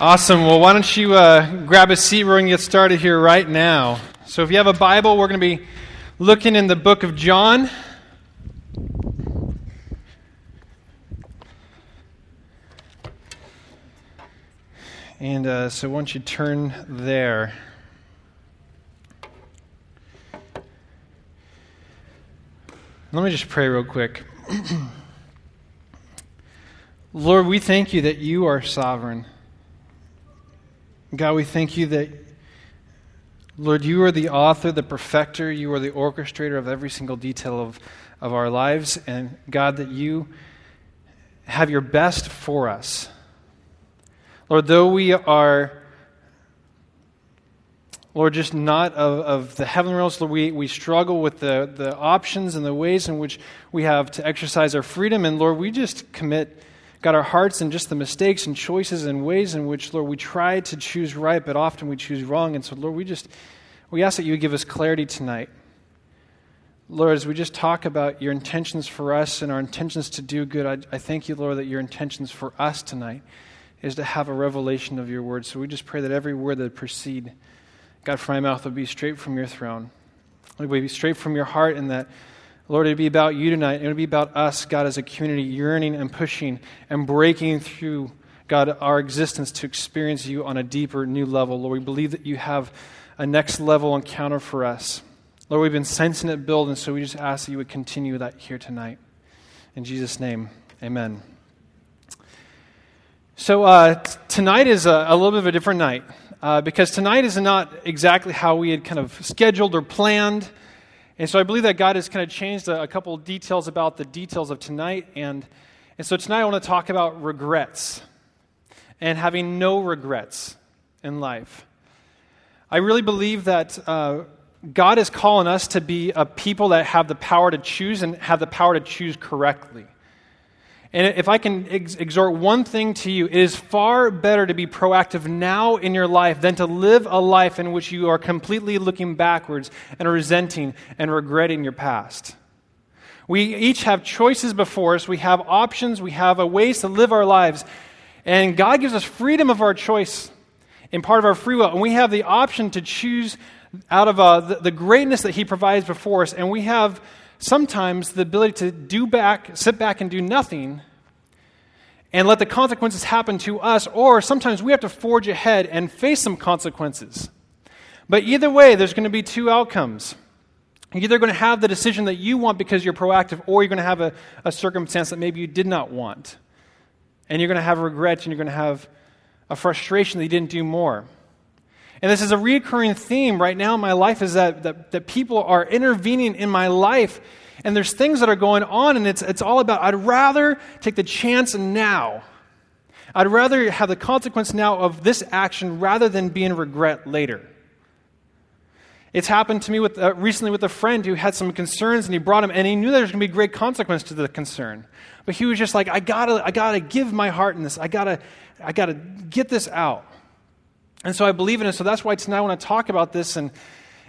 Awesome. Well, why don't you uh, grab a seat? We're going to get started here right now. So, if you have a Bible, we're going to be looking in the book of John. And uh, so, once you turn there, let me just pray real quick. Lord, we thank you that you are sovereign. God, we thank you that, Lord, you are the author, the perfecter, you are the orchestrator of every single detail of, of our lives. And God, that you have your best for us. Lord, though we are, Lord, just not of, of the heavenly realms, Lord, we, we struggle with the, the options and the ways in which we have to exercise our freedom. And Lord, we just commit God, our hearts and just the mistakes and choices and ways in which, Lord, we try to choose right, but often we choose wrong. And so, Lord, we just, we ask that you would give us clarity tonight. Lord, as we just talk about your intentions for us and our intentions to do good, I, I thank you, Lord, that your intentions for us tonight is to have a revelation of your word. So we just pray that every word that proceed, God, from my mouth will be straight from your throne. It will be straight from your heart, and that Lord, it'd be about you tonight. It would be about us, God, as a community, yearning and pushing and breaking through, God, our existence to experience you on a deeper, new level. Lord, we believe that you have a next level encounter for us. Lord, we've been sensing it build, and so we just ask that you would continue that here tonight. In Jesus' name, amen. So, uh, t- tonight is a, a, little bit of a different night uh, because tonight is not exactly how we had kind of scheduled or planned. And so I believe that God has kind of changed a, a couple details about the details of tonight. And, and so tonight I want to talk about regrets and having no regrets in life. I really believe that uh, God is calling us to be a people that have the power to choose and have the power to choose correctly. And if I can ex- exhort one thing to you, it is far better to be proactive now in your life than to live a life in which you are completely looking backwards and resenting and regretting your past. We each have choices before us, we have options, we have a ways to live our lives. And God gives us freedom of our choice in part of our free will. And we have the option to choose out of uh, the, the greatness that He provides before us. And we have sometimes the ability to do back, sit back and do nothing and let the consequences happen to us, or sometimes we have to forge ahead and face some consequences. But either way, there's going to be two outcomes. You're either going to have the decision that you want because you're proactive, or you're going to have a, a circumstance that maybe you did not want. And you're going to have regret and you're going to have a frustration that you didn't do more. And this is a recurring theme right now in my life is that, that, that people are intervening in my life and there's things that are going on and it's, it's all about i'd rather take the chance now. I'd rather have the consequence now of this action rather than be in regret later. It's happened to me with, uh, recently with a friend who had some concerns and he brought him and he knew there was going to be great consequence to the concern. But he was just like i gotta i gotta give my heart in this. I gotta i gotta get this out and so I believe in it. So that's why tonight I want to talk about this. And,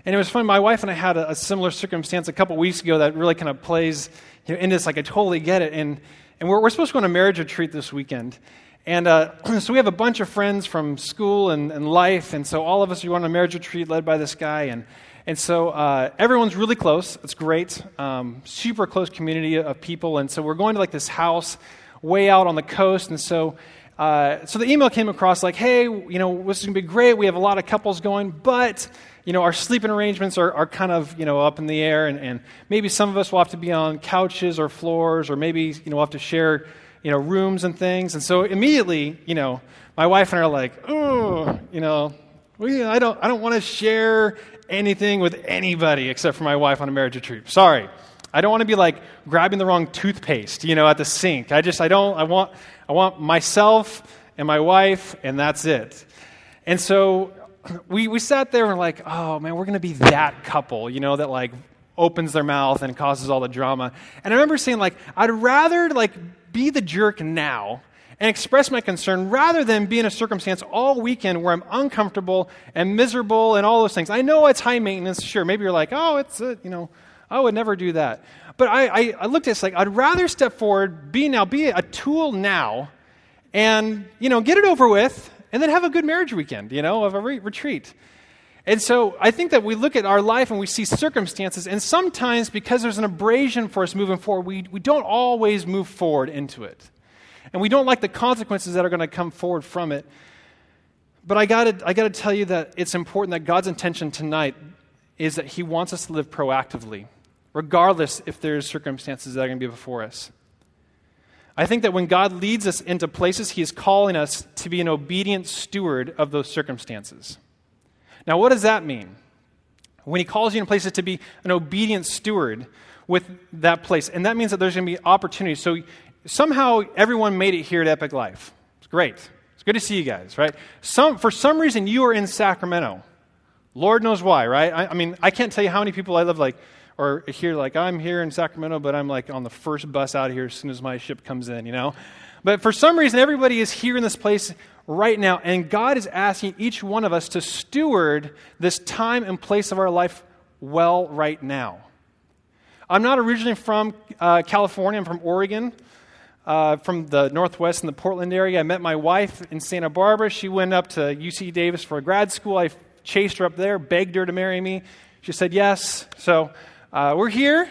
and it was funny, my wife and I had a, a similar circumstance a couple weeks ago that really kind of plays you know, in this. Like, I totally get it. And, and we're, we're supposed to go on a marriage retreat this weekend. And uh, so we have a bunch of friends from school and, and life. And so all of us are on a marriage retreat led by this guy. And, and so uh, everyone's really close. It's great. Um, super close community of people. And so we're going to like this house way out on the coast. And so uh, so the email came across like, hey, you know, this is going to be great. We have a lot of couples going, but, you know, our sleeping arrangements are, are kind of, you know, up in the air, and, and maybe some of us will have to be on couches or floors, or maybe, you know, we'll have to share, you know, rooms and things. And so immediately, you know, my wife and I are like, oh, you know, I don't, I don't want to share anything with anybody except for my wife on a marriage retreat. Sorry. I don't want to be like grabbing the wrong toothpaste, you know, at the sink. I just, I don't, I want, I want myself and my wife, and that's it. And so we, we sat there and we're like, oh man, we're going to be that couple, you know, that like opens their mouth and causes all the drama. And I remember saying, like, I'd rather like be the jerk now and express my concern rather than be in a circumstance all weekend where I'm uncomfortable and miserable and all those things. I know it's high maintenance, sure. Maybe you're like, oh, it's, a, you know, I would never do that. But I, I, I looked at it like, I'd rather step forward, be now, be a tool now, and, you know, get it over with, and then have a good marriage weekend, you know, of a re- retreat. And so I think that we look at our life and we see circumstances, and sometimes because there's an abrasion for us moving forward, we, we don't always move forward into it. And we don't like the consequences that are going to come forward from it. But I got I to tell you that it's important that God's intention tonight is that He wants us to live proactively, regardless if there's circumstances that are going to be before us. I think that when God leads us into places, He is calling us to be an obedient steward of those circumstances. Now, what does that mean? When He calls you in places to be an obedient steward with that place, and that means that there's going to be opportunities. So somehow everyone made it here at Epic Life. It's great. It's good to see you guys, right? Some, for some reason, you are in Sacramento. Lord knows why, right? I, I mean, I can't tell you how many people I love, like, or here, like, I'm here in Sacramento, but I'm like on the first bus out of here as soon as my ship comes in, you know? But for some reason, everybody is here in this place right now, and God is asking each one of us to steward this time and place of our life well right now. I'm not originally from uh, California, I'm from Oregon uh, from the Northwest in the Portland area. I met my wife in Santa Barbara. She went up to UC Davis for grad school. I chased her up there, begged her to marry me. She said yes. So uh, we're here.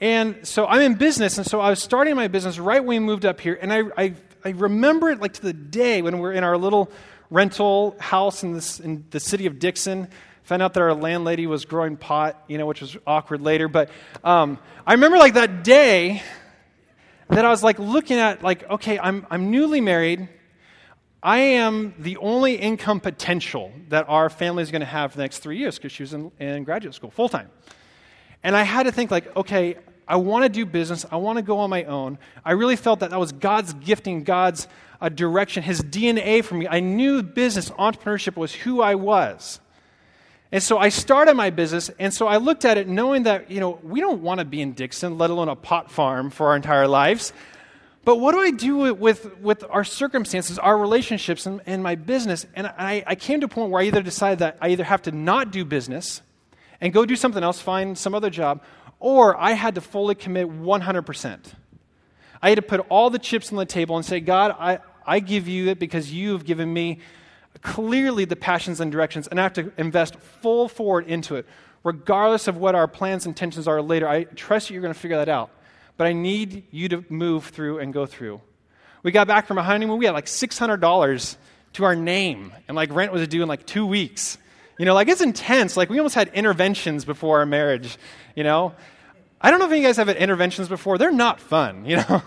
And so I'm in business. And so I was starting my business right when we moved up here. And I, I, I remember it like to the day when we're in our little rental house in, this, in the city of Dixon. Found out that our landlady was growing pot, you know, which was awkward later. But um, I remember like that day that I was like looking at, like, okay, I'm, I'm newly married. I am the only income potential that our family is going to have for the next three years because she was in, in graduate school full time. And I had to think, like, okay, I want to do business. I want to go on my own. I really felt that that was God's gifting, God's uh, direction, His DNA for me. I knew business, entrepreneurship was who I was. And so I started my business, and so I looked at it knowing that, you know, we don't want to be in Dixon, let alone a pot farm for our entire lives. But what do I do with, with our circumstances, our relationships, and, and my business? And I, I came to a point where I either decided that I either have to not do business and go do something else, find some other job, or I had to fully commit 100%. I had to put all the chips on the table and say, God, I, I give you it because you have given me clearly the passions and directions, and I have to invest full forward into it, regardless of what our plans and intentions are later. I trust you, you're going to figure that out. But I need you to move through and go through. We got back from a honeymoon, we had like $600 to our name, and like rent was due in like two weeks. You know, like it's intense. Like we almost had interventions before our marriage, you know? I don't know if you guys have had interventions before. They're not fun, you know?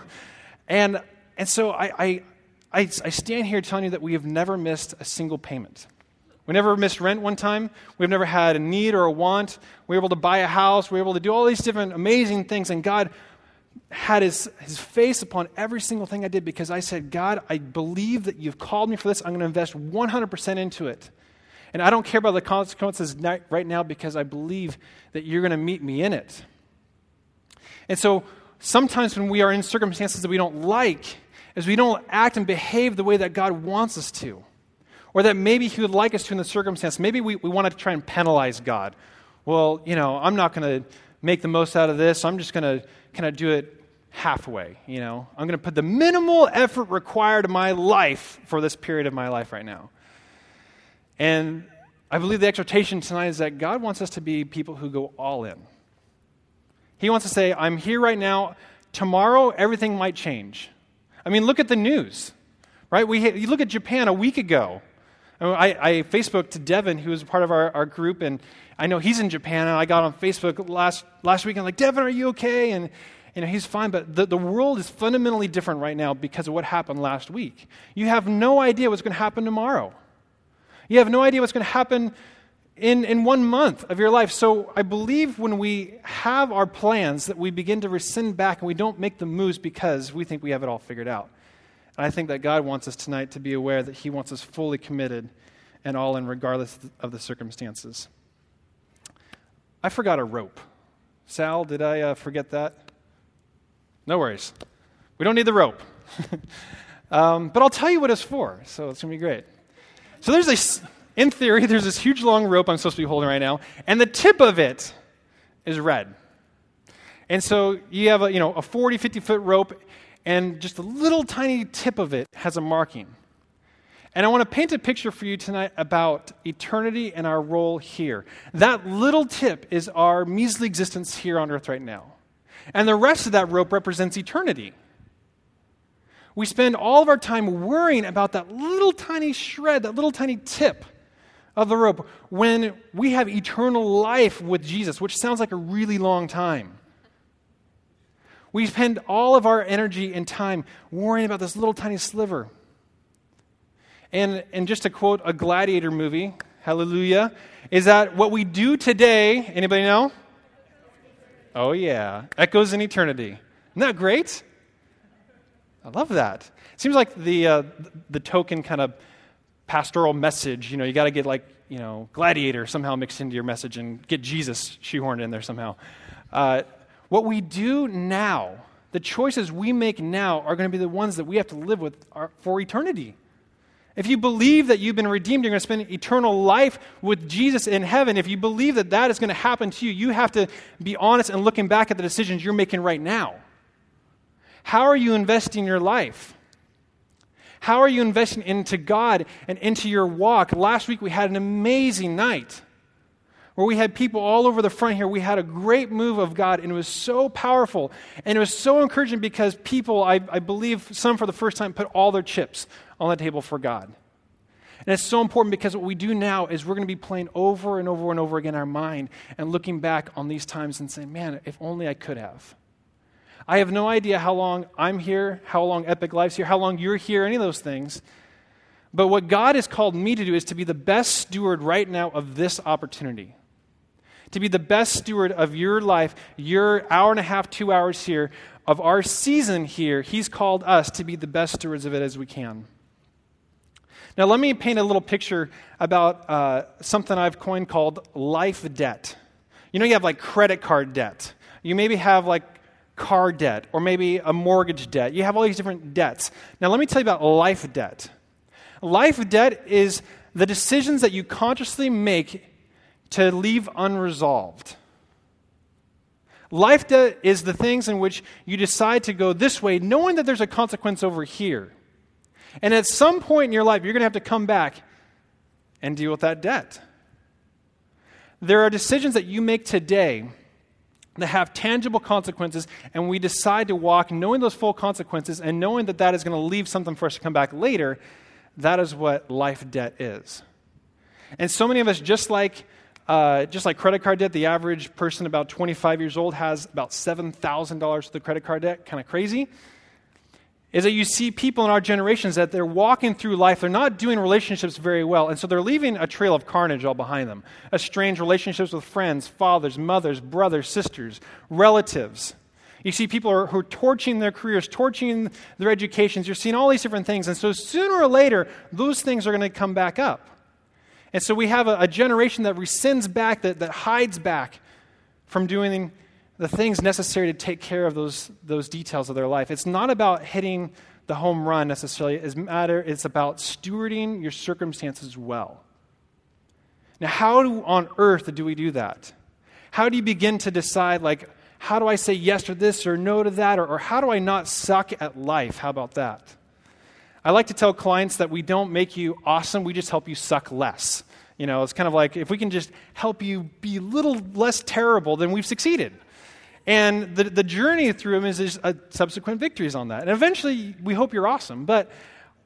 And, and so I, I, I, I stand here telling you that we have never missed a single payment. We never missed rent one time. We've never had a need or a want. We were able to buy a house. We were able to do all these different amazing things. And God had his, his face upon every single thing I did because I said, God, I believe that you've called me for this. I'm going to invest 100% into it. And I don't care about the consequences right now because I believe that you're going to meet me in it. And so sometimes when we are in circumstances that we don't like, is we don't act and behave the way that God wants us to, or that maybe He would like us to in the circumstance. Maybe we, we want to try and penalize God. Well, you know, I'm not going to make the most out of this. I'm just going to kind of do it halfway, you know. I'm going to put the minimal effort required in my life for this period of my life right now. And I believe the exhortation tonight is that God wants us to be people who go all in. He wants to say, I'm here right now. Tomorrow, everything might change. I mean, look at the news, right? We, you look at Japan a week ago. I, I Facebooked to Devin, who was part of our, our group, and I know he's in Japan, and I got on Facebook last, last week, and I'm like, Devin, are you okay? And you know, he's fine, but the, the world is fundamentally different right now because of what happened last week. You have no idea what's going to happen tomorrow. You have no idea what's going to happen in, in one month of your life. So I believe when we have our plans that we begin to rescind back and we don't make the moves because we think we have it all figured out. And I think that God wants us tonight to be aware that He wants us fully committed and all in, regardless of the circumstances. I forgot a rope. Sal, did I uh, forget that? No worries. We don't need the rope. um, but I'll tell you what it's for, so it's going to be great. So there's a in theory, there's this huge long rope I'm supposed to be holding right now, and the tip of it is red. And so you have a, you know, a 40, 50 foot rope, and just a little tiny tip of it has a marking. And I want to paint a picture for you tonight about eternity and our role here. That little tip is our measly existence here on earth right now. And the rest of that rope represents eternity. We spend all of our time worrying about that little tiny shred, that little tiny tip of the rope, when we have eternal life with Jesus, which sounds like a really long time. We spend all of our energy and time worrying about this little tiny sliver. And, and just to quote a gladiator movie, hallelujah, is that what we do today, anybody know? Oh, yeah, echoes in eternity. Isn't that great? I love that. It seems like the, uh, the token kind of pastoral message. You know, you got to get like, you know, gladiator somehow mixed into your message and get Jesus shoehorned in there somehow. Uh, what we do now, the choices we make now, are going to be the ones that we have to live with our, for eternity. If you believe that you've been redeemed, you're going to spend eternal life with Jesus in heaven. If you believe that that is going to happen to you, you have to be honest and looking back at the decisions you're making right now. How are you investing your life? How are you investing into God and into your walk? Last week we had an amazing night where we had people all over the front here. We had a great move of God, and it was so powerful. And it was so encouraging because people, I, I believe some for the first time, put all their chips on the table for God. And it's so important because what we do now is we're going to be playing over and over and over again our mind and looking back on these times and saying, man, if only I could have. I have no idea how long I'm here, how long Epic Life's here, how long you're here, any of those things. But what God has called me to do is to be the best steward right now of this opportunity. To be the best steward of your life, your hour and a half, two hours here, of our season here. He's called us to be the best stewards of it as we can. Now, let me paint a little picture about uh, something I've coined called life debt. You know, you have like credit card debt. You maybe have like car debt or maybe a mortgage debt. You have all these different debts. Now, let me tell you about life debt. Life debt is the decisions that you consciously make to leave unresolved. Life debt is the things in which you decide to go this way, knowing that there's a consequence over here. And at some point in your life, you're going to have to come back and deal with that debt. There are decisions that you make today that have tangible consequences, and we decide to walk knowing those full consequences and knowing that that is going to leave something for us to come back later. That is what life debt is. And so many of us, just like, uh, just like credit card debt, the average person about 25 years old has about $7,000 of the credit card debt. Kind of crazy is that you see people in our generations that they're walking through life, they're not doing relationships very well, and so they're leaving a trail of carnage all behind them. Estranged relationships with friends, fathers, mothers, brothers, sisters, relatives. You see people who are, who are torching their careers, torching their educations. You're seeing all these different things, and so sooner or later, those things are going to come back up. And so we have a, a generation that rescinds back, that, that hides back from doing the things necessary to take care of those, those details of their life. It's not about hitting the home run necessarily. It's, matter, it's about stewarding your circumstances well. Now, how do, on earth do we do that? How do you begin to decide, like, how do I say yes to this or no to that? Or, or how do I not suck at life? How about that? I like to tell clients that we don't make you awesome, we just help you suck less. You know, it's kind of like if we can just help you be a little less terrible, then we've succeeded. And the, the journey through them is, is uh, subsequent victories on that. And eventually, we hope you're awesome. But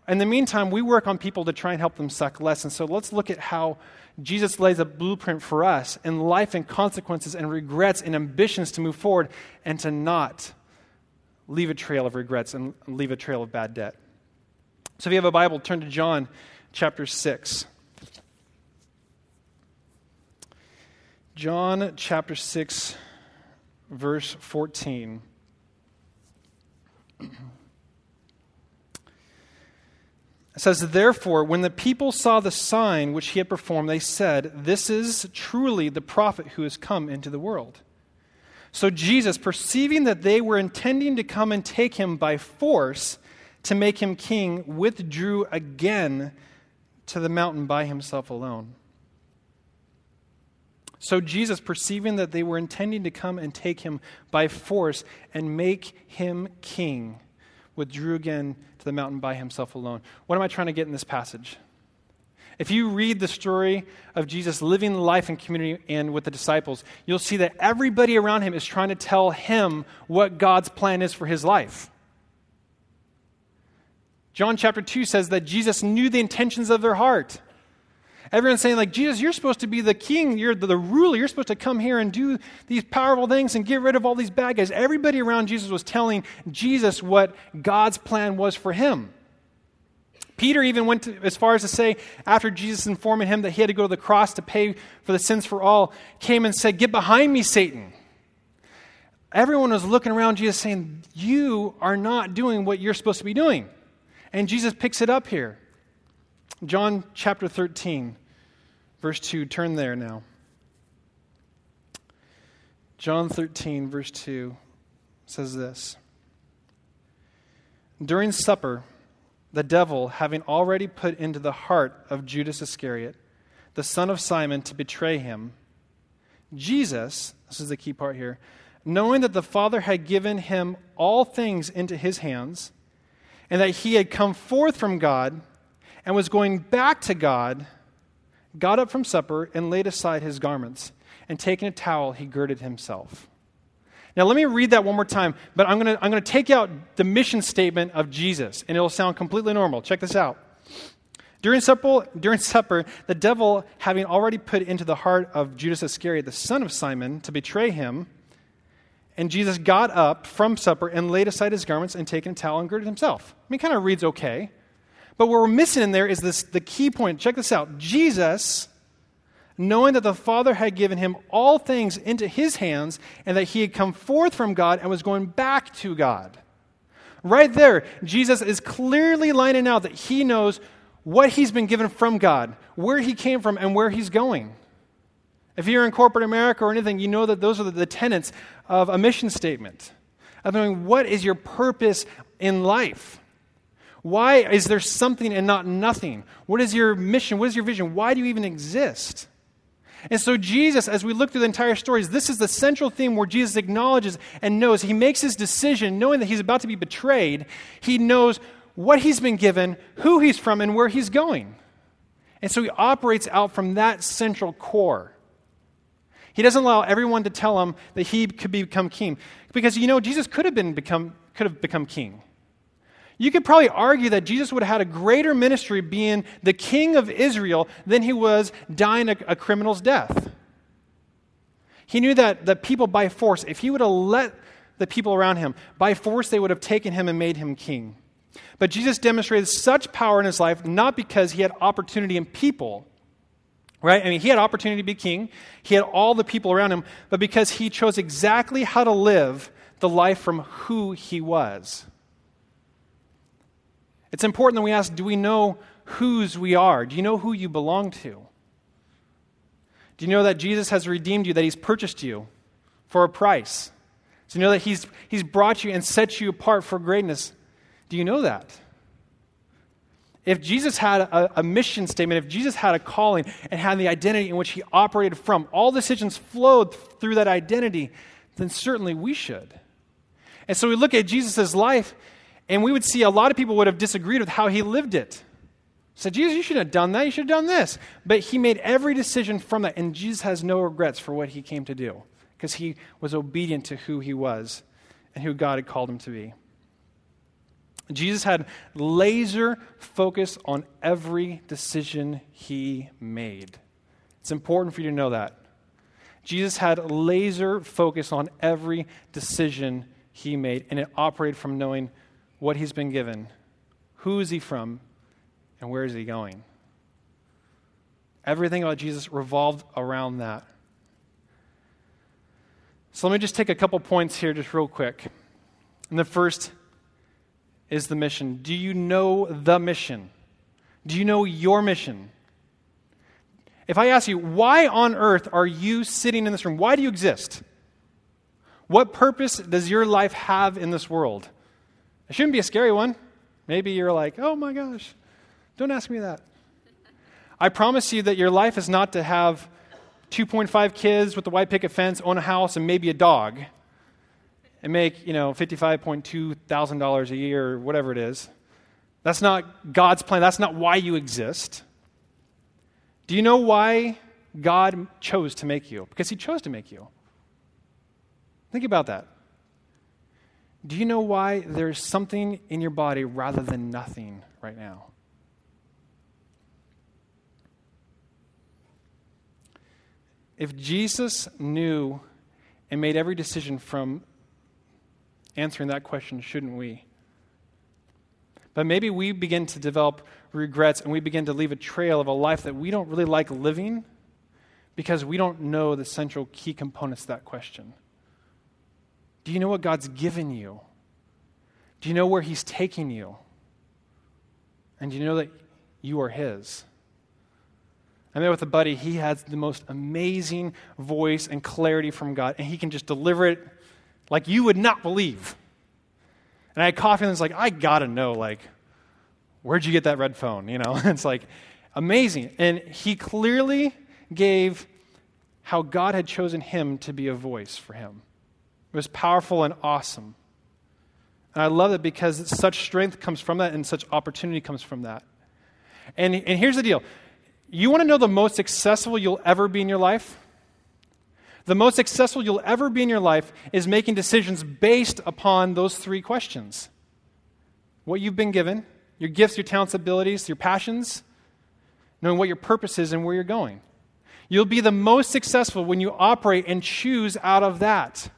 in the meantime, we work on people to try and help them suck less. And so let's look at how Jesus lays a blueprint for us in life and consequences and regrets and ambitions to move forward and to not leave a trail of regrets and leave a trail of bad debt. So if you have a Bible, turn to John chapter 6. John chapter 6 verse 14. It says, Therefore, when the people saw the sign which he had performed, they said, This is truly the prophet who has come into the world. So Jesus, perceiving that they were intending to come and take him by force to make him king, withdrew again to the mountain by himself alone. So Jesus, perceiving that they were intending to come and take him by force and make him king, withdrew again to the mountain by himself alone. What am I trying to get in this passage? If you read the story of Jesus living life in community and with the disciples, you'll see that everybody around him is trying to tell him what God's plan is for his life. John chapter 2 says that Jesus knew the intentions of their heart. Everyone's saying, like, Jesus, you're supposed to be the king, you're the, the, ruler, you're supposed to come here and do these powerful things and get rid of all these bad guys. Everybody around Jesus was telling Jesus what God's plan was for him. Peter even went to, as far as to say, after Jesus informing him that he had to go to the cross to pay for the sins for all, came and said, Get behind me, Satan. Everyone was looking around Jesus saying, You are not doing what you're supposed to be doing. And Jesus picks it up here. John chapter 13, verse 2. Turn there now. John 13, verse 2 says this During supper, the devil, having already put into the heart of Judas Iscariot, the son of Simon, to betray him, Jesus, this is the key part here, knowing that the Father had given him all things into his hands, and that he had come forth from God and was going back to God, got up from supper and laid aside his garments, and taking a towel, he girded himself. Now, let me read that one more time, but I'm going to I'm going to take out the mission statement of Jesus, and it'll sound completely normal. Check this out. During supper, during supper, the devil, having already put into the heart of Judas Iscariot, the son of Simon, to betray him, and Jesus got up from supper and laid aside his garments and taken a towel and girded himself. I mean, kind of reads okay. But what we're missing in there is this the key point. Check this out. Jesus, knowing that the Father had given him all things into his hands and that he had come forth from God and was going back to God. Right there, Jesus is clearly lining out that he knows what he's been given from God, where he came from, and where he's going. If you're in corporate America or anything, you know that those are the tenets of a mission statement. Of knowing what is your purpose in life. Why is there something and not nothing? What is your mission? What is your vision? Why do you even exist? And so, Jesus, as we look through the entire stories, this is the central theme where Jesus acknowledges and knows. He makes his decision knowing that he's about to be betrayed. He knows what he's been given, who he's from, and where he's going. And so he operates out from that central core. He doesn't allow everyone to tell him that he could become king. Because, you know, Jesus could have, been become, could have become king. You could probably argue that Jesus would have had a greater ministry being the king of Israel than he was dying a, a criminal's death. He knew that the people by force, if he would have let the people around him, by force they would have taken him and made him king. But Jesus demonstrated such power in his life not because he had opportunity in people, right? I mean, he had opportunity to be king, he had all the people around him, but because he chose exactly how to live the life from who he was. It's important that we ask do we know whose we are? Do you know who you belong to? Do you know that Jesus has redeemed you, that he's purchased you for a price? Do you know that he's, he's brought you and set you apart for greatness? Do you know that? If Jesus had a, a, mission statement, if Jesus had a calling and had the identity in which he operated from, all decisions flowed through that identity, then certainly we should. And so we look at Jesus' life and we would see a lot of people would have disagreed with how he lived it. Said, Jesus, you shouldn't have done that. You should have done this. But he made every decision from that. And Jesus has no regrets for what he came to do because he was obedient to who he was and who God had called him to be. Jesus had laser focus on every decision he made. It's important for you to know that. Jesus had laser focus on every decision he made, and it operated from knowing what he's been given, who is he from, and where is he going. Everything about Jesus revolved around that. So let me just take a couple points here, just real quick. And the first is the mission. Do you know the mission? Do you know your mission? If I ask you, why on earth are you sitting in this room? Why do you exist? What purpose does your life have in this world? It shouldn't be a scary one. Maybe you're like, oh my gosh, don't ask me that. I promise you that your life is not to have 2.5 kids with a white picket fence, own a house, and maybe a dog. and make, you know, $55.2 thousand a year or whatever it is. That's not God's plan. That's not why you exist. Do you know why God chose to make you? Because He chose to make you. Think about that. Do you know why there's something in your body rather than nothing right now? If Jesus knew and made every decision from answering that question, shouldn't we? But maybe we begin to develop regrets and we begin to leave a trail of a life that we don't really like living because we don't know the central key components of that question. Do you know what God's given you? Do you know where He's taking you? And do you know that you are His? I met with a buddy, he has the most amazing voice and clarity from God, and he can just deliver it like you would not believe. And I had coffee, and it's like, I gotta know, like, where'd you get that red phone? You know, it's like amazing. And he clearly gave how God had chosen him to be a voice for him. It was powerful and awesome. And I love it because such strength comes from that and such opportunity comes from that. And, and here's the deal you want to know the most successful you'll ever be in your life? The most successful you'll ever be in your life is making decisions based upon those three questions what you've been given, your gifts, your talents, abilities, your passions, knowing what your purpose is and where you're going. You'll be the most successful when you operate and choose out of that.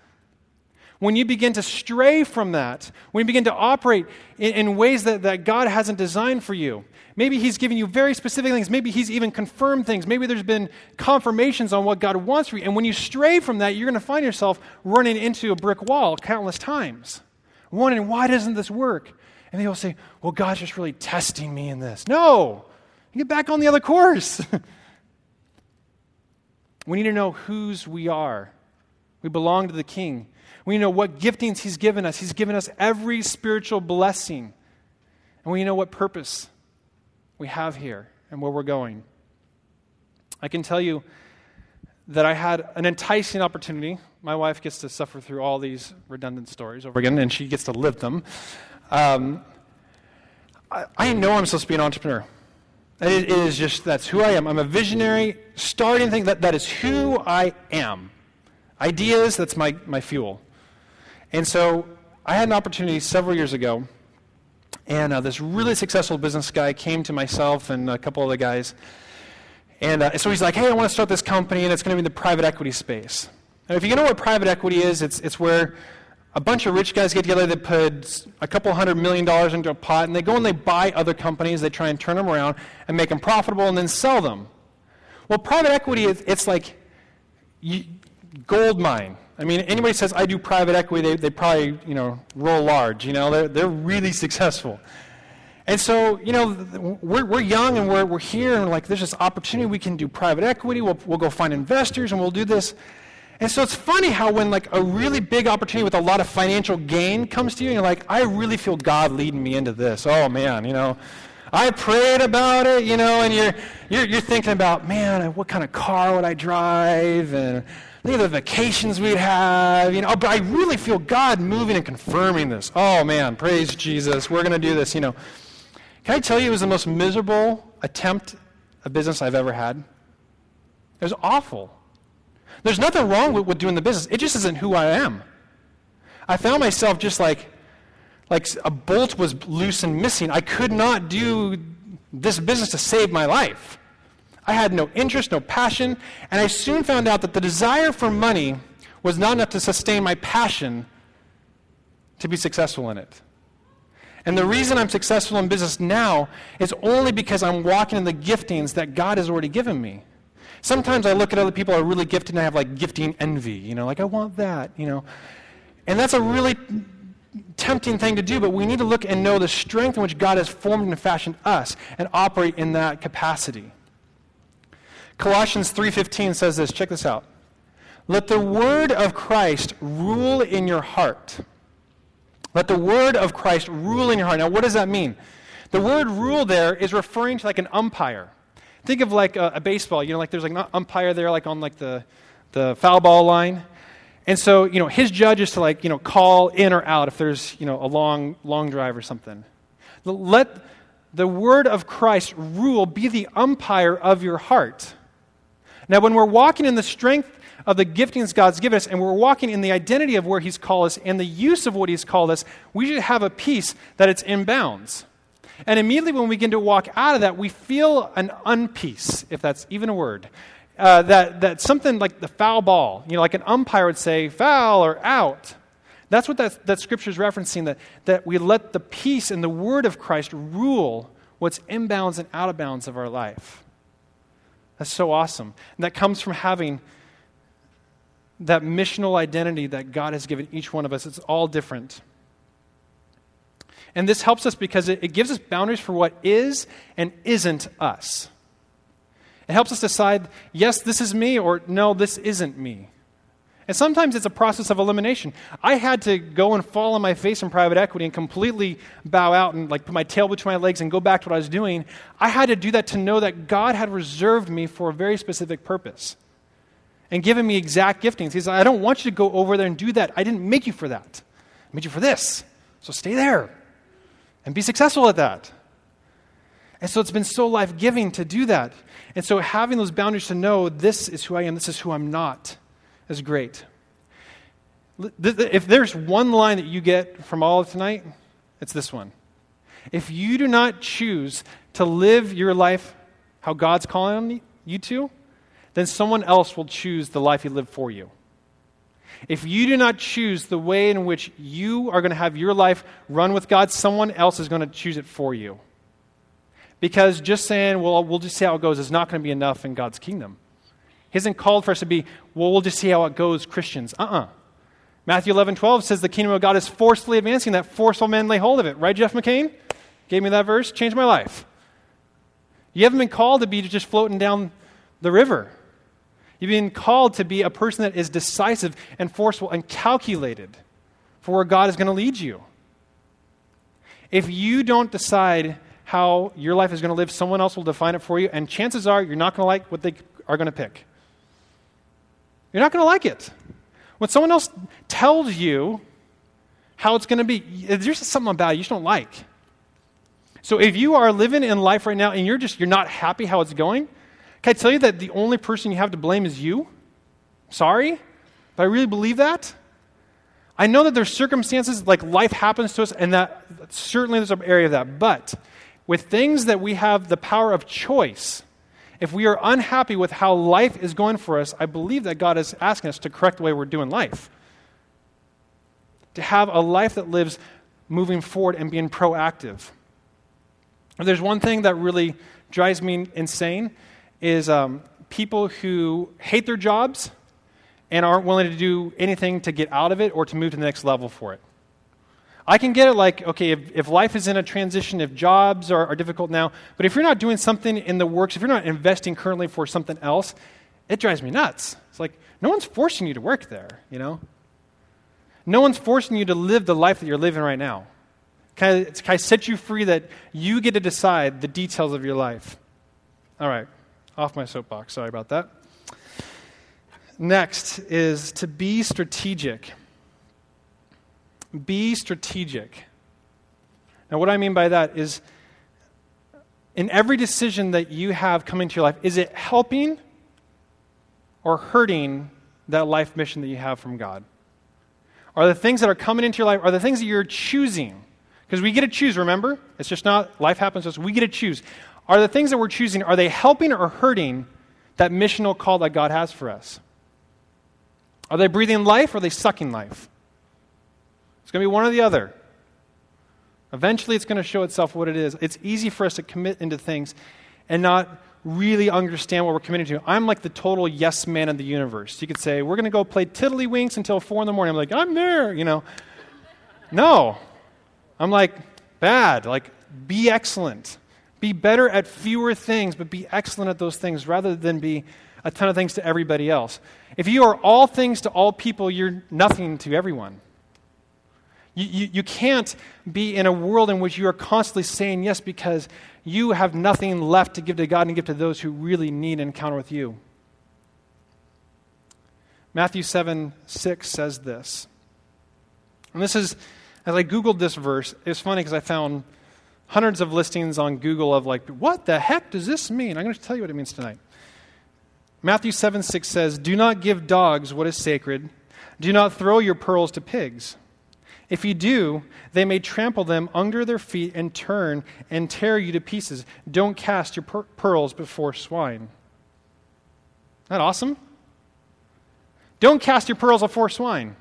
When you begin to stray from that, when you begin to operate in, in ways that, that God hasn't designed for you, Maybe He's given you very specific things. Maybe He's even confirmed things. Maybe there's been confirmations on what God wants for you. And when you stray from that, you're going to find yourself running into a brick wall countless times, wondering, why doesn't this work? And they'll say, well, God's just really testing me in this. No, get back on the other course. we need to know whose we are. We belong to the King. We know what giftings He's given us. He's given us every spiritual blessing. And we know what purpose we have here and where we're going. I can tell you that I had an enticing opportunity. My wife gets to suffer through all these redundant stories over again, and she gets to live them. Um, I, I, know I'm supposed to be an entrepreneur. It, it is just, that's who I am. I'm a visionary, starting thing. That, that is who I am. Ideas, that's my, my fuel. And so I had an opportunity several years ago and uh, this really successful business guy came to myself and a couple of other guys. And uh, so he's like, hey, I want to start this company, and it's going to be in the private equity space. And if you know what private equity is, it's, it's where a bunch of rich guys get together, they put a couple hundred million dollars into a pot, and they go and they buy other companies, they try and turn them around and make them profitable and then sell them. Well, private equity, it's like gold mine. I mean, anybody says I do private equity, they, they probably, you know, roll large. You know, they're, they're really successful. And so, you know, we're, we're young and we're, we're here and we're like there's this opportunity we can do private equity. We'll, we'll go find investors and we'll do this. And so it's funny how when like a really big opportunity with a lot of financial gain comes to you, and you're like, I really feel God leading me into this. Oh man, you know, I prayed about it, you know, and you're, you're, you're thinking about, man, what kind of car would I drive? And Think of the vacations we'd have. You know, but I really feel God moving and confirming this. Oh man, praise Jesus. We're going to do this. You know, can I tell you, it was the most miserable attempt a business I've ever had. It was awful. There's nothing wrong with, with doing the business. It just isn't who I am. I found myself just like, like a bolt was loose and missing. I could not do this business to save my life. I had no interest, no passion, and I soon found out that the desire for money was not enough to sustain my passion to be successful in it. And the reason I'm successful in business now is only because I'm walking in the giftings that God has already given me. Sometimes I look at other people who are really gifted and I have like gifting envy, you know, like I want that, you know. And that's a really tempting thing to do, but we need to look and know the strength in which God has formed and fashioned us and operate in that capacity. Colossians 3:15 says this, check this out. Let the word of Christ rule in your heart. Let the word of Christ rule in your heart. Now, what does that mean? The word rule there is referring to like an umpire. Think of like a, a baseball, you know, like there's like an umpire there, like on like the, the foul ball line. And so, you know, his judge is to like, you know, call in or out if there's, you know, a long, long drive or something. Let the word of Christ rule, be the umpire of your heart. Now, when we're walking in the strength of the giftings God's given us, and we're walking in the identity of where He's called us and the use of what He's called us, we should have a peace that it's in bounds. And immediately when we begin to walk out of that, we feel an unpeace, if that's even a word. Uh, that, that something like the foul ball, you know, like an umpire would say, foul or out. That's what that, that scripture is referencing, that, that we let the peace and the word of Christ rule what's inbounds and out of bounds of our life. That's so awesome. And that comes from having that missional identity that God has given each one of us. It's all different. And this helps us because it, it gives us boundaries for what is and isn't us. It helps us decide, yes, this is me, or no, this isn't me. And sometimes it's a process of elimination. I had to go and fall on my face in private equity and completely bow out and like put my tail between my legs and go back to what I was doing. I had to do that to know that God had reserved me for a very specific purpose and given me exact giftings. He said, I don't want you to go over there and do that. I didn't make you for that. I made you for this. So stay there and be successful at that. And so it's been so life giving to do that. And so having those boundaries to know this is who I am, this is who I'm not is great. If there's one line that you get from all of tonight, it's this one. If you do not choose to live your life how God's calling you to, then someone else will choose the life He lived for you. If you do not choose the way in which you are going to have your life run with God, someone else is going to choose it for you. Because just saying, well, we'll just see how it goes is not going to be enough in God's kingdom. He hasn't called for us to be, well, we'll just see how it goes, Christians. Uh uh-uh. uh Matthew 11, 12 says the kingdom of God is forcefully advancing, that forceful men lay hold of it. Right, Jeff McCain? Gave me that verse, changed my life. You haven't been called to be just floating down the river. You've been called to be a person that is decisive and forceful and calculated for where God is going to lead you. If you don't decide how your life is going to live, someone else will define it for you, and chances are you're not going to like what they are going to pick. You're not going to like it. When someone else tells you how it's going to be, there's something about it you just don't like. So if you are living in life right now and you're just you're not happy how it's going, can I tell you that the only person you have to blame is you? Sorry? But I really believe that? I know that there's circumstances like life happens to us, and that certainly there's an area of that. But with things that we have the power of choice, if we are unhappy with how life is going for us, I believe that God is asking us to correct the way we're doing life. To have a life that lives moving forward and being proactive. There's one thing that really drives me insane is um, people who hate their jobs and aren't willing to do anything to get out of it or to move to the next level for it. I can get it like, okay, if, if life is in a transition, if jobs are, are difficult now, but if you're not doing something in the works, if you're not investing currently for something else, it drives me nuts. It's like, no one's forcing you to work there, you know? No one's forcing you to live the life that you're living right now. Can I, can I set you free that you get to decide the details of your life? All right, off my soapbox. Sorry about that. Next is to be strategic. Be strategic. Now, what I mean by that is in every decision that you have coming to your life, is it helping or hurting that life mission that you have from God? Are the things that are coming into your life, are the things that you're choosing? Because we get to choose, remember? It's just not life happens to us. We get to choose. Are the things that we're choosing, are they helping or hurting that missional call that God has for us? Are they breathing life or are they sucking life? It's going to be one or the other. Eventually, it's going to show itself what it is. It's easy for us to commit into things and not really understand what we're committing to. I'm like the total yes man in the universe. You could say, we're going to go play tiddlywinks until 4 in the morning. I'm like, I'm there, you know. No. I'm like, bad. Like, be excellent. Be better at fewer things, but be excellent at those things rather than be a ton of things to everybody else. If you are all things to all people, you're nothing to everyone. You, you, you can't be in a world in which you are constantly saying yes because you have nothing left to give to God and give to those who really need an encounter with you. Matthew 7 6 says this. And this is, as I Googled this verse, it's funny because I found hundreds of listings on Google of like, what the heck does this mean? I'm going to tell you what it means tonight. Matthew 7 6 says, Do not give dogs what is sacred, do not throw your pearls to pigs. If you do, they may trample them under their feet and turn and tear you to pieces. Don't cast your per- pearls before swine. That awesome? Don't cast your pearls before swine.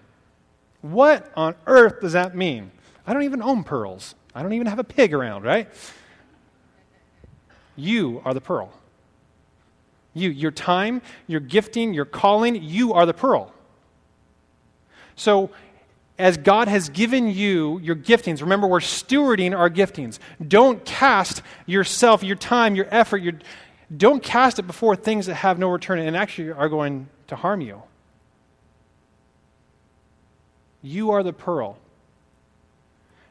What on earth does that mean? I don't even own pearls. I don't even have a pig around, right? You are the pearl. You, your time, your gifting, your calling, you are the pearl. So, as God has given you your giftings, remember we're stewarding our giftings. Don't cast yourself, your time, your effort, your, don't cast it before things that have no return and actually are going to harm you. You are the pearl.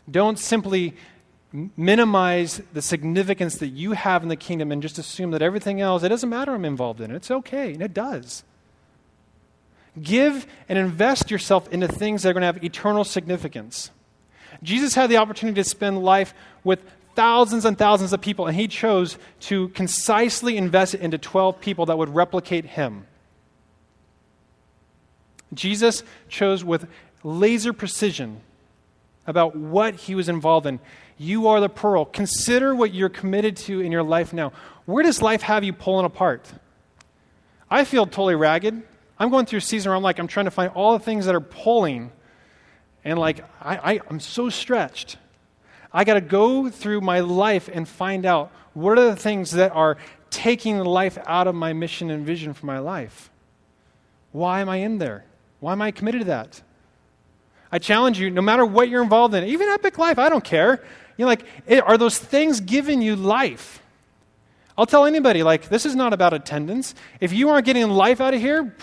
Don't simply minimize the significance that you have in the kingdom and just assume that everything else, it doesn't matter I'm involved in it. It's okay, and it does. Give and invest yourself into things that are going to have eternal significance. Jesus had the opportunity to spend life with thousands and thousands of people, and he chose to concisely invest it into 12 people that would replicate him. Jesus chose with laser precision about what he was involved in. You are the pearl. Consider what you're committed to in your life now. Where does life have you pulling apart? I feel totally ragged. I'm going through a season where I'm like, I'm trying to find all the things that are pulling. And like, I, I, I'm so stretched. I got to go through my life and find out what are the things that are taking life out of my mission and vision for my life. Why am I in there? Why am I committed to that? I challenge you, no matter what you're involved in, even epic life, I don't care. You're like, are those things giving you life? I'll tell anybody, like, this is not about attendance. If you aren't getting life out of here,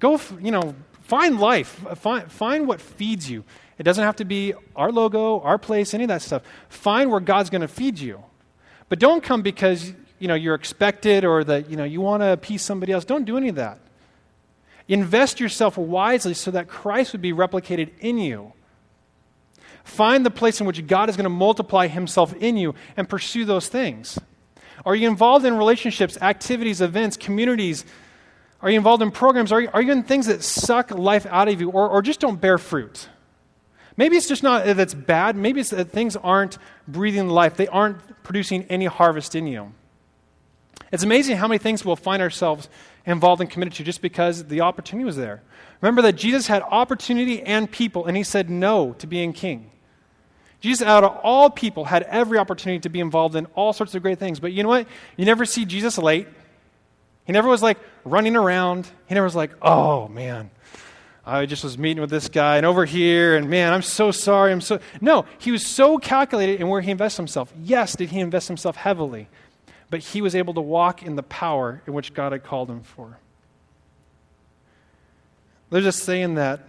go, you know, find life. Find, find what feeds you. It doesn't have to be our logo, our place, any of that stuff. Find where God's going to feed you. But don't come because, you know, you're expected or that, you know, you want to appease somebody else. Don't do any of that. Invest yourself wisely so that Christ would be replicated in you. Find the place in which God is going to multiply himself in you and pursue those things. Are you involved in relationships, activities, events, communities? Are you involved in programs? Are you, are you in things that suck life out of you or, or just don't bear fruit? Maybe it's just not that it's bad. Maybe it's that things aren't breathing life, they aren't producing any harvest in you. It's amazing how many things we'll find ourselves involved and committed to just because the opportunity was there. Remember that Jesus had opportunity and people, and he said no to being king. Jesus, out of all people, had every opportunity to be involved in all sorts of great things. But you know what? You never see Jesus late. He never was like running around. He never was like, oh, man, I just was meeting with this guy and over here, and man, I'm so sorry. I'm so. No, he was so calculated in where he invests himself. Yes, did he invest himself heavily? but he was able to walk in the power in which God had called him for. They're just saying that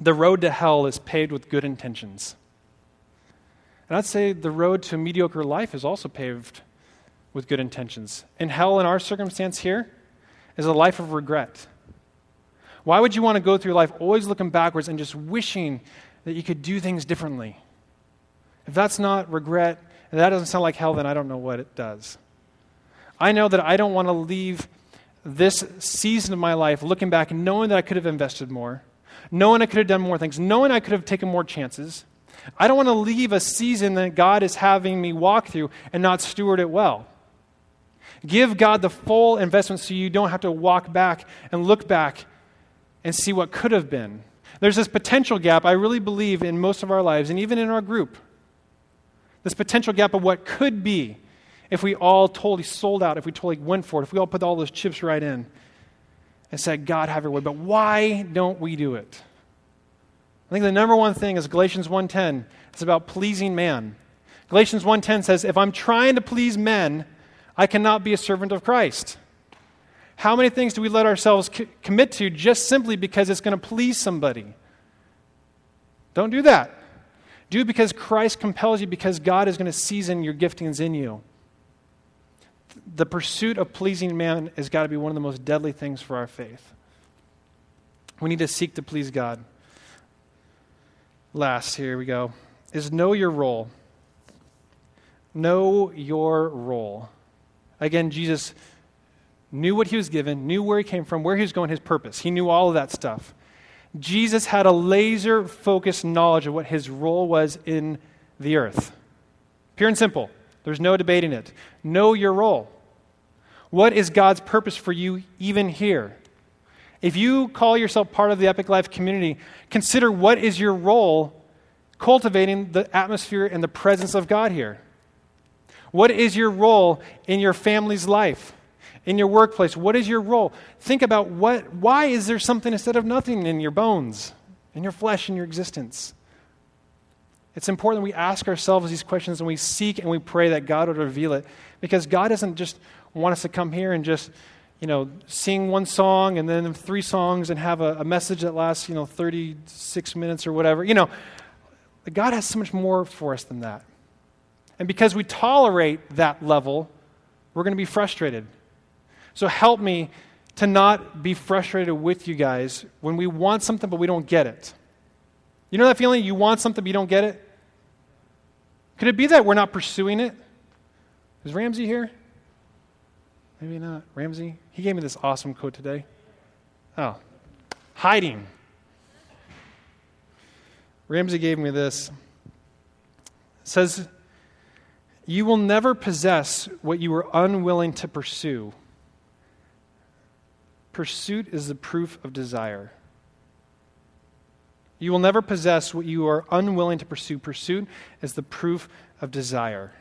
the road to hell is paved with good intentions. And I'd say the road to a mediocre life is also paved with good intentions. And hell, in our circumstance here, is a life of regret. Why would you want to go through life always looking backwards and just wishing that you could do things differently? If that's not regret, and that doesn't sound like hell, then I don't know what it does. I know that I don't want to leave this season of my life looking back and knowing that I could have invested more, knowing I could have done more things, knowing I could have taken more chances. I don't want to leave a season that God is having me walk through and not steward it well. Give God the full investment so you don't have to walk back and look back and see what could have been. There's this potential gap, I really believe, in most of our lives and even in our group this potential gap of what could be if we all totally sold out, if we totally went for it, if we all put all those chips right in and said, God, have your way. But why don't we do it? I think the number one thing is Galatians 1.10. It's about pleasing man. Galatians 1.10 says, if I'm trying to please men, I cannot be a servant of Christ. How many things do we let ourselves c- commit to just simply because it's going to please somebody? Don't do that. Do it because Christ compels you, because God is going to season your giftings in you. The pursuit of pleasing man has got to be one of the most deadly things for our faith. We need to seek to please God. Last, here we go, is know your role. Know your role. Again, Jesus knew what he was given, knew where he came from, where he was going, his purpose. He knew all of that stuff. Jesus had a laser focused knowledge of what his role was in the earth. Pure and simple. There's no debating it. Know your role. What is God's purpose for you even here? If you call yourself part of the Epic Life community, consider what is your role cultivating the atmosphere and the presence of God here. What is your role in your family's life? In your workplace, what is your role? Think about what why is there something instead of nothing in your bones, in your flesh, in your existence? It's important we ask ourselves these questions and we seek and we pray that God would reveal it because God doesn't just want us to come here and just, you know, sing one song and then three songs and have a, a message that lasts, you know, 36 minutes or whatever. You know, God has so much more for us than that. And because we tolerate that level, we're going to be frustrated. So help me to not be frustrated with you guys when we want something but we don't get it. You know that feeling? You want something, but you don't get it? Could it be that we're not pursuing it? Is Ramsey here? Maybe not. Ramsey? He gave me this awesome quote today. Oh, hiding. Ramsey gave me this. It says, You will never possess what you are unwilling to pursue. Pursuit is the proof of desire. You will never possess what you are unwilling to pursue. Pursuit is the proof of desire.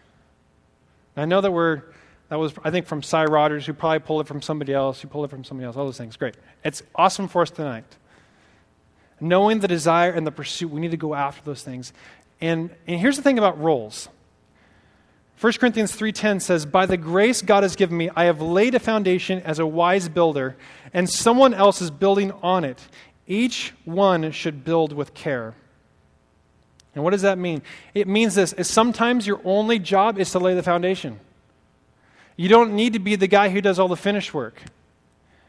I know that we're, that was, I think, from Cy Rogers, who probably pulled it from somebody else, who pulled it from somebody else, all those things. Great. It's awesome for us tonight. Knowing the desire and the pursuit, we need to go after those things. And, and here's the thing about roles. 1 Corinthians 3:10 says, "By the grace God has given me, I have laid a foundation as a wise builder, and someone else is building on it. Each one should build with care. And what does that mean? It means this is sometimes your only job is to lay the foundation. You don't need to be the guy who does all the finish work.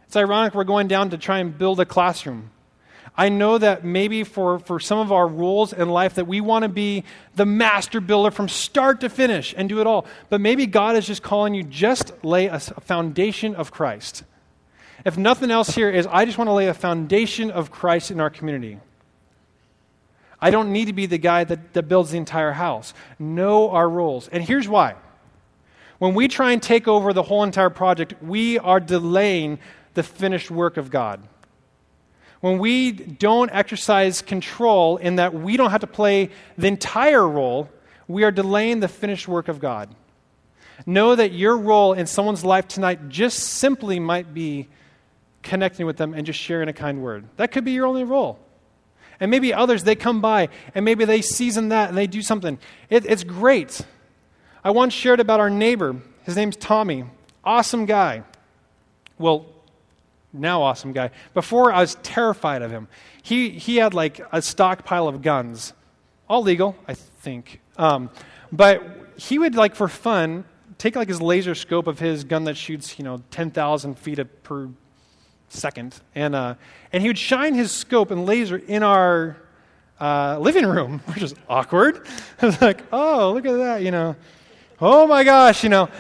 It's ironic we're going down to try and build a classroom. I know that maybe for, for some of our rules in life that we want to be the master builder from start to finish and do it all. But maybe God is just calling you just lay a, a foundation of Christ. If nothing else here is, I just want to lay a foundation of Christ in our community. I don't need to be the guy that, that builds the entire house. Know our roles. And here's why. When we try and take over the whole entire project, we are delaying the finished work of God. When we don't exercise control in that we don't have to play the entire role, we are delaying the finished work of God. Know that your role in someone's life tonight just simply might be connecting with them and just sharing a kind word. That could be your only role. And maybe others, they come by and maybe they season that and they do something. It, it's great. I once shared about our neighbor. His name's Tommy. Awesome guy. Well, now awesome guy. Before, I was terrified of him. He, he had like a stockpile of guns, all legal, I think. Um, but he would, like, for fun, take like his laser scope of his gun that shoots, you know, 10,000 feet per second. And, uh, and he would shine his scope and laser in our uh, living room, which is awkward. I was like, oh, look at that, you know. Oh my gosh, you know.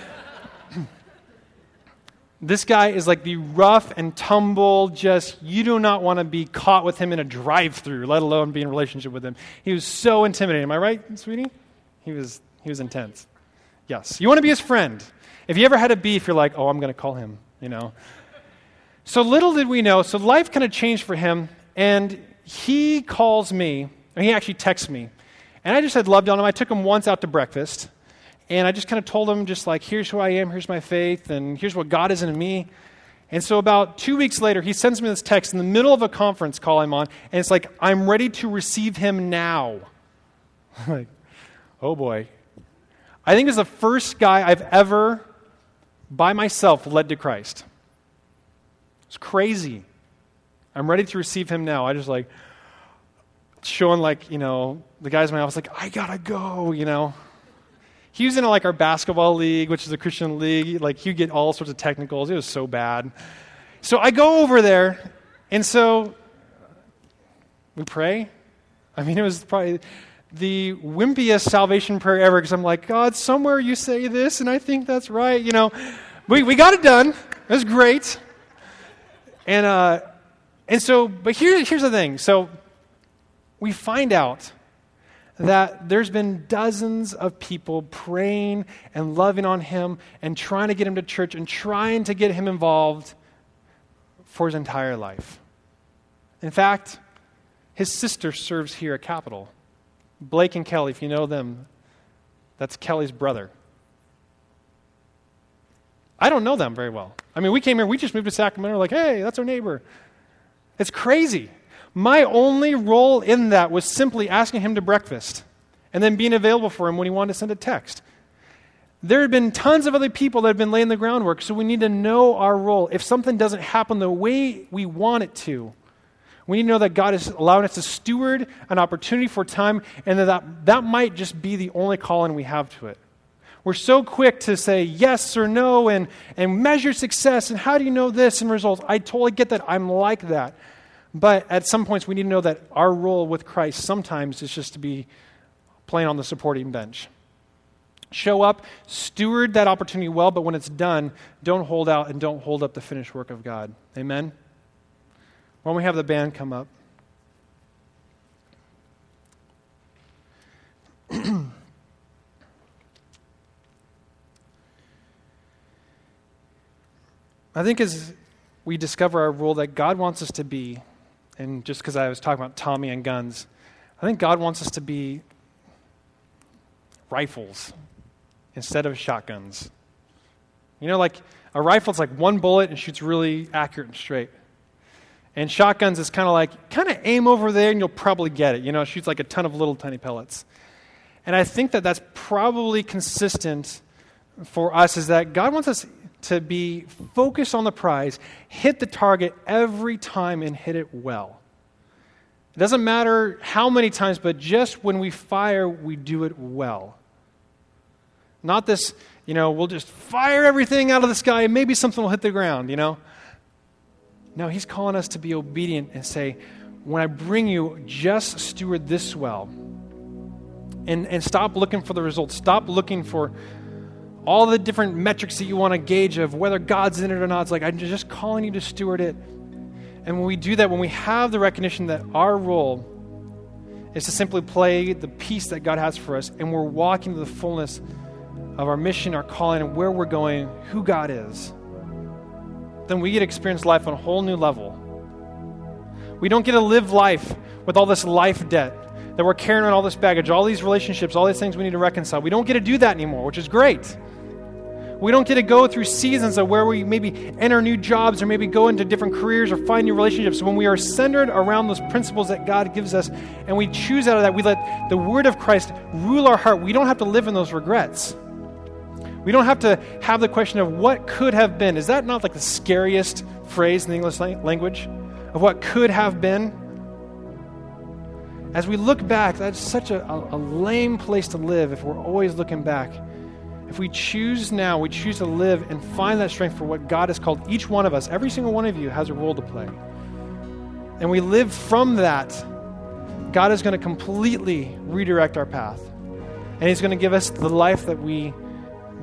This guy is like the rough and tumble, just, you do not want to be caught with him in a drive through, let alone be in a relationship with him. He was so intimidating. Am I right, sweetie? He was, he was intense. Yes. You want to be his friend. If you ever had a beef, you're like, oh, I'm going to call him, you know. So little did we know. So life kind of changed for him, and he calls me, and he actually texts me. And I just had loved on him. I took him once out to breakfast, and I just kind of told him, just like, here's who I am, here's my faith, and here's what God is in me. And so about two weeks later, he sends me this text in the middle of a conference call I'm on, and it's like, I'm ready to receive him now. like, oh boy. I think it's the first guy I've ever, by myself, led to Christ. It's crazy. I'm ready to receive him now. I just like showing like, you know, the guys in my office like, I gotta go, you know. He was in like our basketball league, which is a Christian league. Like he'd get all sorts of technicals. It was so bad. So I go over there, and so we pray. I mean, it was probably the wimpiest salvation prayer ever because I'm like, God, somewhere you say this, and I think that's right. You know, we, we got it done. It was great. And, uh, and so, but here, here's the thing. So we find out that there's been dozens of people praying and loving on him and trying to get him to church and trying to get him involved for his entire life. In fact, his sister serves here at Capital. Blake and Kelly, if you know them, that's Kelly's brother. I don't know them very well. I mean, we came here, we just moved to Sacramento, like, hey, that's our neighbor. It's crazy. My only role in that was simply asking him to breakfast and then being available for him when he wanted to send a text. There had been tons of other people that had been laying the groundwork, so we need to know our role. If something doesn't happen the way we want it to, we need to know that God is allowing us to steward an opportunity for time, and that, that that might just be the only calling we have to it. We're so quick to say yes or no and, and measure success, and how do you know this and results? I totally get that. I'm like that. But at some points, we need to know that our role with Christ sometimes is just to be playing on the supporting bench. Show up, steward that opportunity well, but when it's done, don't hold out and don't hold up the finished work of God. Amen? Why don't we have the band come up? I think as we discover our role that God wants us to be, and just because I was talking about Tommy and guns, I think God wants us to be rifles instead of shotguns. You know, like a rifle's like one bullet and shoots really accurate and straight. And shotguns is kind of like, kind of aim over there and you'll probably get it. You know, it shoots like a ton of little tiny pellets. And I think that that's probably consistent for us is that God wants us to be focused on the prize, hit the target every time and hit it well. It doesn't matter how many times, but just when we fire, we do it well. Not this, you know, we'll just fire everything out of the sky and maybe something will hit the ground, you know? No, he's calling us to be obedient and say, when I bring you, just steward this well. And, and stop looking for the results. Stop looking for all the different metrics that you want to gauge of whether God's in it or not. It's like, I'm just calling you to steward it. And when we do that, when we have the recognition that our role is to simply play the piece that God has for us, and we're walking to the fullness of our mission, our calling, and where we're going, who God is, then we get to experience life on a whole new level. We don't get to live life with all this life debt that we're carrying around all this baggage, all these relationships, all these things we need to reconcile. We don't get to do that anymore, which is great. We don't get to go through seasons of where we maybe enter new jobs or maybe go into different careers or find new relationships. When we are centered around those principles that God gives us and we choose out of that, we let the Word of Christ rule our heart. We don't have to live in those regrets. We don't have to have the question of what could have been. Is that not like the scariest phrase in the English language? Of what could have been? As we look back, that's such a, a, lame place to live if we're always looking back. If we choose now, we choose to live and find that strength for what God has called each one of us, every single one of you has a role to play. And we live from that, God is going to completely redirect our path. And He's going to give us the life that we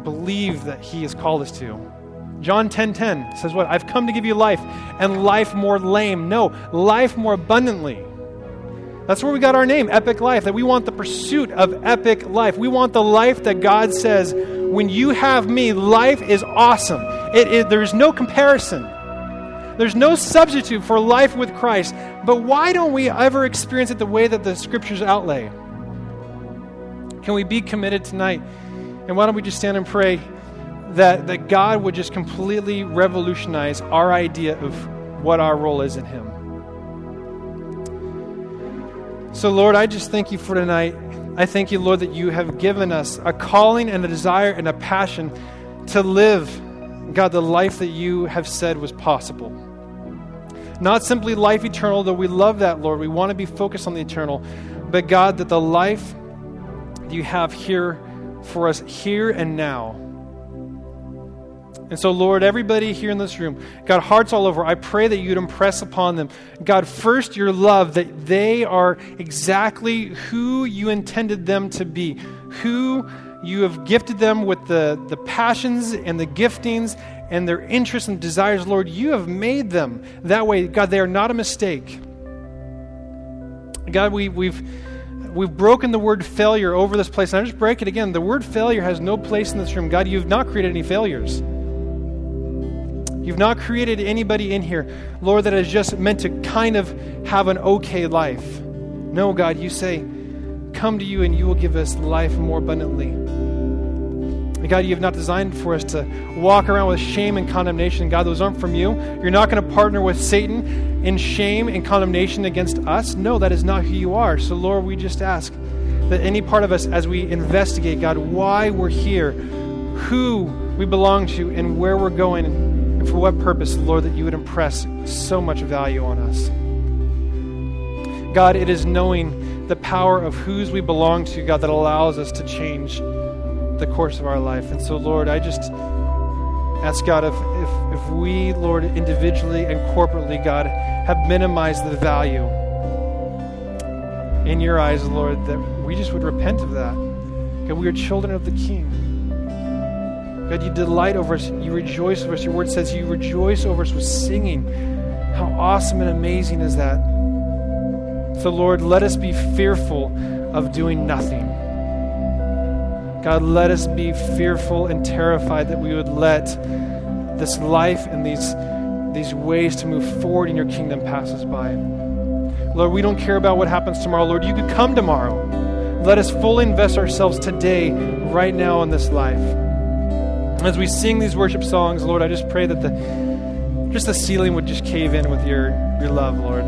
believe that he has called us to. John 10:10 10, 10 says what? I've come to give you life and life more lame. No, life more abundantly. That's where we got our name, Epic Life, that we want the pursuit of epic life. We want the life that God says, when you have me, life is awesome. It, it, there's no comparison. There's no substitute for life with Christ. But why don't we ever experience it the way that the scriptures outlay? Can we be committed tonight and why don't we just stand and pray that, that God would just completely revolutionize our idea of what our role is in Him? So, Lord, I just thank you for tonight. I thank you, Lord, that you have given us a calling and a desire and a passion to live, God, the life that you have said was possible. Not simply life eternal, though we love that, Lord. We want to be focused on the eternal. But, God, that the life you have here for us here and now And so, Lord, everybody here in this room, God, hearts all over, I pray that you'd impress upon them, God, first your love, that they are exactly who you intended them to be, who you have gifted them with the, the passions and the giftings and their interests and desires, Lord. You have made them that way. God, they are not a mistake. God, we, we've we've broken the word failure over this place. And I just break it again. The word failure has no place in this room. God, you've not created any failures. You've not created anybody in here, Lord, that is just meant to kind of have an okay life. No, God, you say, come to you and you will give us life more abundantly. And God, you have not designed for us to walk around with shame and condemnation. God, those aren't from you. You're not going to partner with Satan in shame and condemnation against us. No, that is not who you are. So, Lord, we just ask that any part of us, as we investigate, God, why we're here, who we belong to, and where we're going, for what purpose, Lord, that you would impress so much value on us. God, it is knowing the power of whose we belong to, God, that allows us to change the course of our life. And so, Lord, I just ask God if, if, if we, Lord, individually and corporately, God, have minimized the value in your eyes, Lord, that we just would repent of that. God, we are children of the King. God, you delight over us. You rejoice over us. Your word says you rejoice over us with singing. How awesome and amazing is that? So, Lord, let us be fearful of doing nothing. God, let us be fearful and terrified that we would let this life and these, these ways to move forward in your kingdom pass us by. Lord, we don't care about what happens tomorrow. Lord, you could come tomorrow. Let us fully invest ourselves today, right now in this life. As we sing these worship songs, Lord, I just pray that the just the ceiling would just cave in with your, your love, Lord.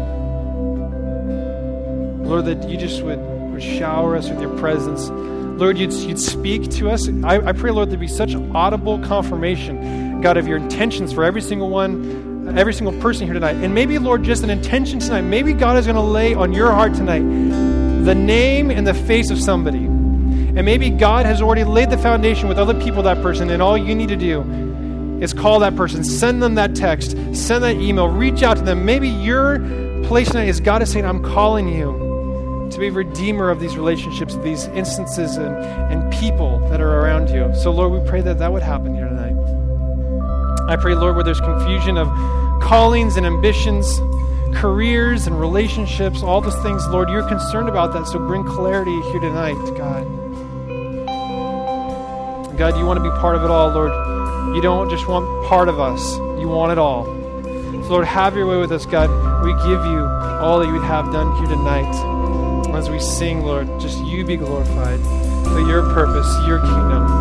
Lord, that you just would, would shower us with your presence. Lord, you'd, you'd speak to us. I, I pray, Lord, there'd be such audible confirmation, God, of your intentions for every single one, every single person here tonight. And maybe, Lord, just an intention tonight. Maybe God is going to lay on your heart tonight the name and the face of somebody and maybe God has already laid the foundation with other people, that person, and all you need to do is call that person, send them that text, send that email, reach out to them. Maybe your place tonight is God is saying, I'm calling you to be redeemer of these relationships, these instances, and, and people that are around you. So, Lord, we pray that that would happen here tonight. I pray, Lord, where there's confusion of callings and ambitions, careers and relationships, all those things, Lord, you're concerned about that. So bring clarity here tonight, God. God, you want to be part of it all, Lord. You don't just want part of us, you want it all. So, Lord, have your way with us, God. We give you all that you would have done here tonight. As we sing, Lord, just you be glorified for your purpose, your kingdom.